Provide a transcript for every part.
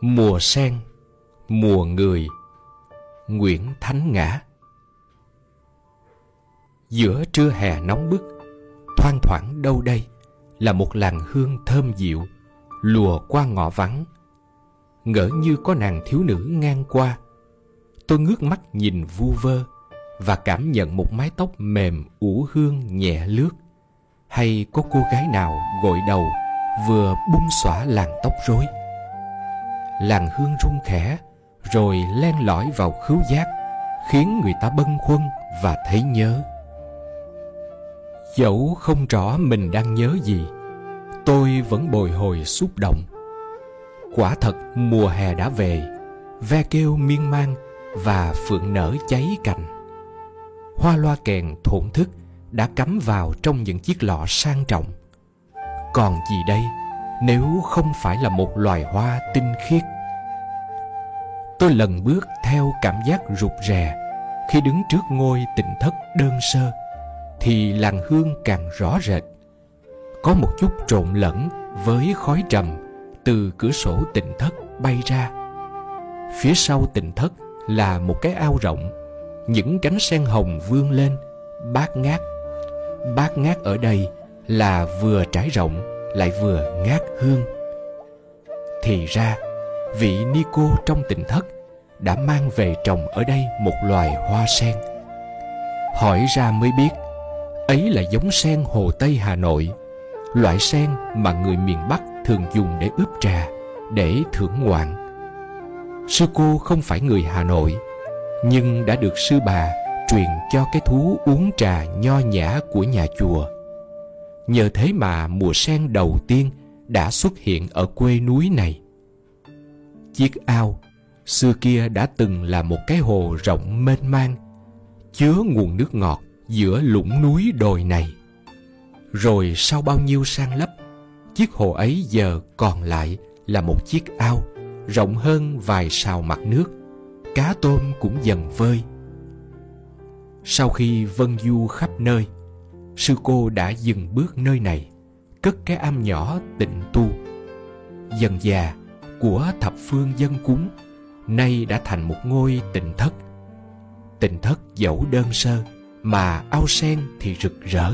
Mùa sen, Mùa người, Nguyễn Thánh Ngã. Giữa trưa hè nóng bức, Thoang thoảng đâu đây Là một làn hương thơm dịu, Lùa qua ngõ vắng. Ngỡ như có nàng thiếu nữ ngang qua. Tôi ngước mắt nhìn vu vơ Và cảm nhận một mái tóc mềm ủ hương nhẹ lướt. Hay có cô gái nào gội đầu Vừa bung xõa làn tóc rối? Làn hương rung khẽ, rồi len lỏi vào khứu giác, khiến người ta bâng khuâng và thấy nhớ. Dẫu không rõ mình đang nhớ gì, tôi vẫn bồi hồi xúc động. Quả thật, mùa hè đã về, ve kêu miên man và phượng nở cháy cành. Hoa loa kèn thổn thức đã cắm vào trong những chiếc lọ sang trọng. Còn gì đây? Nếu không phải là một loài hoa tinh khiết. Tôi lần bước theo cảm giác rụt rè. Khi đứng trước ngôi tịnh thất đơn sơ, thì làn hương càng rõ rệt. Có một chút trộn lẫn với khói trầm từ cửa sổ tịnh thất bay ra. Phía sau tịnh thất là một cái ao rộng. Những cánh sen hồng vươn lên, bát ngát. Bát ngát ở đây là vừa trải rộng lại vừa ngát hương. Thì ra, vị ni cô trong tỉnh thất đã mang về trồng ở đây một loài hoa sen. Hỏi ra mới biết, ấy là giống sen hồ tây hà nội, loại sen mà người miền bắc thường dùng để ướp trà, để thưởng ngoạn. Sư cô không phải người hà nội, nhưng đã được sư bà truyền cho cái thú uống trà nho nhã của nhà chùa nhờ thế mà mùa sen đầu tiên đã xuất hiện ở quê núi này. Chiếc ao xưa kia đã từng là một cái hồ rộng mênh mang, chứa nguồn nước ngọt giữa lũng núi đồi này. Rồi sau bao nhiêu sang lấp, chiếc hồ ấy giờ còn lại là một chiếc ao rộng hơn vài sào mặt nước, cá tôm cũng dần vơi. Sau khi vân du khắp nơi sư cô đã dừng bước nơi này, cất cái am nhỏ tịnh tu. Dần già của thập phương dân cúng, nay đã thành một ngôi tịnh thất. Tịnh thất dẫu đơn sơ, mà ao sen thì rực rỡ.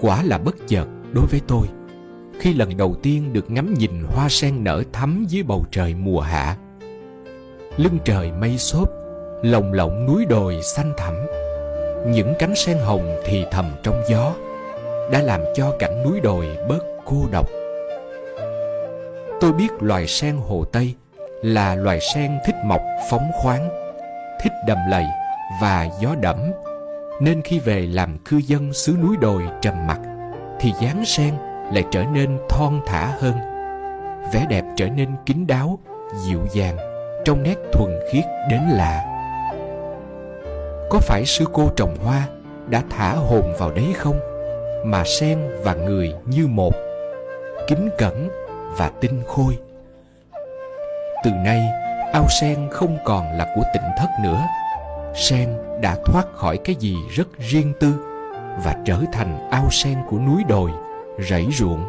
Quả là bất chợt đối với tôi, khi lần đầu tiên được ngắm nhìn hoa sen nở thắm dưới bầu trời mùa hạ. Lưng trời mây xốp lồng lộng núi đồi xanh thẳm. Những cánh sen hồng thì thầm trong gió, đã làm cho cảnh núi đồi bớt cô độc. Tôi biết loài sen hồ tây là loài sen thích mọc, phóng khoáng, thích đầm lầy và gió đẫm. Nên khi về làm cư dân xứ núi đồi trầm mặc, thì dáng sen lại trở nên thon thả hơn. Vẻ đẹp trở nên kín đáo, dịu dàng trong nét thuần khiết đến lạ có phải sư cô trồng hoa đã thả hồn vào đấy không? Mà sen và người như một, kính cẩn và tinh khôi. Từ nay, ao sen không còn là của tỉnh thất nữa. Sen đã thoát khỏi cái gì rất riêng tư và trở thành ao sen của núi đồi, rẫy ruộng.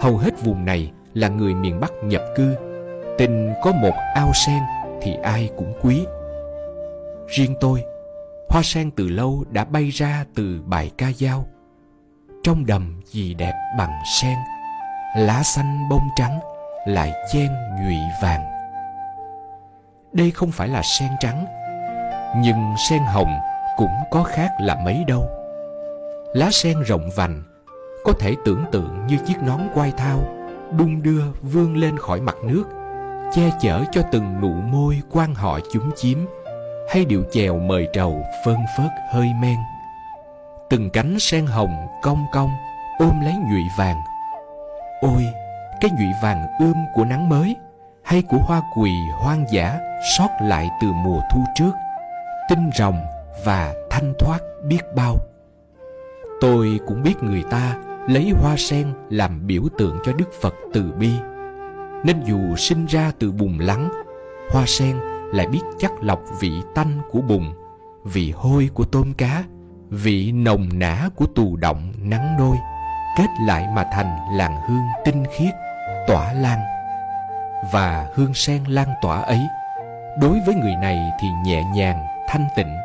Hầu hết vùng này là người miền bắc nhập cư. Tình có một ao sen thì ai cũng quý riêng tôi, hoa sen từ lâu đã bay ra từ bài ca dao. Trong đầm gì đẹp bằng sen, lá xanh bông trắng lại chen nhụy vàng. Đây không phải là sen trắng, nhưng sen hồng cũng có khác là mấy đâu. Lá sen rộng vành, có thể tưởng tượng như chiếc nón quai thao đung đưa vươn lên khỏi mặt nước, che chở cho từng nụ môi quan họ chúng chiếm hay điệu chèo mời trầu phân phớt hơi men. Từng cánh sen hồng cong cong, ôm lấy nhụy vàng. Ôi, cái nhụy vàng ươm của nắng mới, hay của hoa quỳ hoang dã sót lại từ mùa thu trước. Tinh rồng và thanh thoát biết bao. Tôi cũng biết người ta lấy hoa sen làm biểu tượng cho đức phật từ bi. Nên dù sinh ra từ bùn lắng, hoa sen lại biết chắc lọc vị tanh của bùn, vị hôi của tôm cá, vị nồng nã của tù động nắng nôi, kết lại mà thành làn hương tinh khiết, tỏa lan. Và hương sen lan tỏa ấy, đối với người này thì nhẹ nhàng, thanh tịnh,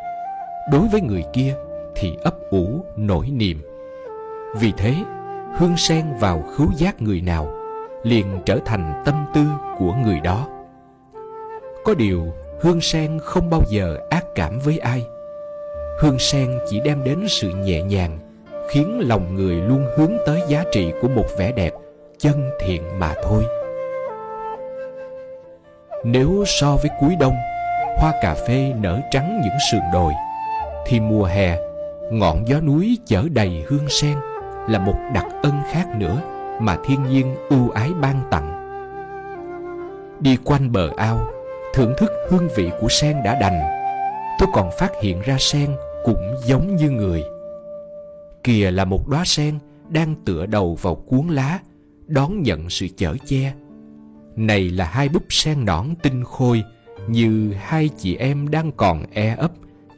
đối với người kia thì ấp ủ nỗi niềm. Vì thế, hương sen vào khứu giác người nào liền trở thành tâm tư của người đó có điều, hương sen không bao giờ ác cảm với ai. Hương sen chỉ đem đến sự nhẹ nhàng, khiến lòng người luôn hướng tới giá trị của một vẻ đẹp chân thiện mà thôi. Nếu so với cuối đông, hoa cà phê nở trắng những sườn đồi, thì mùa hè, ngọn gió núi chở đầy hương sen là một đặc ân khác nữa mà thiên nhiên ưu ái ban tặng. Đi quanh bờ ao thưởng thức hương vị của sen đã đành. Tôi còn phát hiện ra sen cũng giống như người. Kìa là một đóa sen đang tựa đầu vào cuốn lá, đón nhận sự chở che. Này là hai búp sen nõn tinh khôi như hai chị em đang còn e ấp,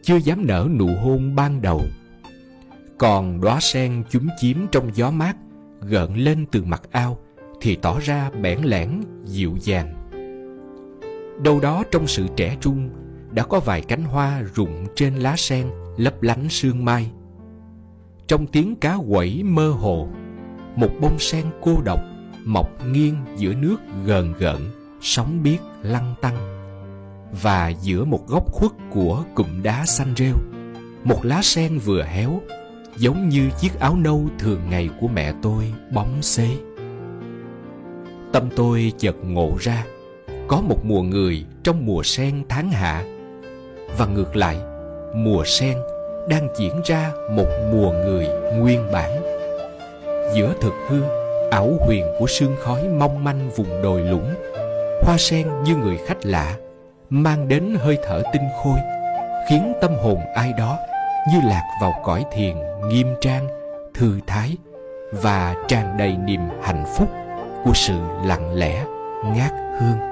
chưa dám nở nụ hôn ban đầu. Còn đóa sen chúm chím trong gió mát gợn lên từ mặt ao thì tỏ ra bẽn lẽn, dịu dàng đâu đó trong sự trẻ trung, đã có vài cánh hoa rụng trên lá sen lấp lánh sương mai. Trong tiếng cá quẩy mơ hồ, một bông sen cô độc mọc nghiêng giữa nước gờn gợn, sóng biếc lăn tăng và giữa một góc khuất của cụm đá xanh rêu, một lá sen vừa héo, giống như chiếc áo nâu thường ngày của mẹ tôi bóng xế. Tâm tôi chợt ngộ ra có một mùa người trong mùa sen tháng hạ. Và ngược lại, mùa sen đang diễn ra một mùa người nguyên bản. Giữa thực hư, ảo huyền của sương khói mong manh vùng đồi lũng, hoa sen như người khách lạ, mang đến hơi thở tinh khôi, khiến tâm hồn ai đó như lạc vào cõi thiền nghiêm trang, thư thái và tràn đầy niềm hạnh phúc của sự lặng lẽ, ngát hương.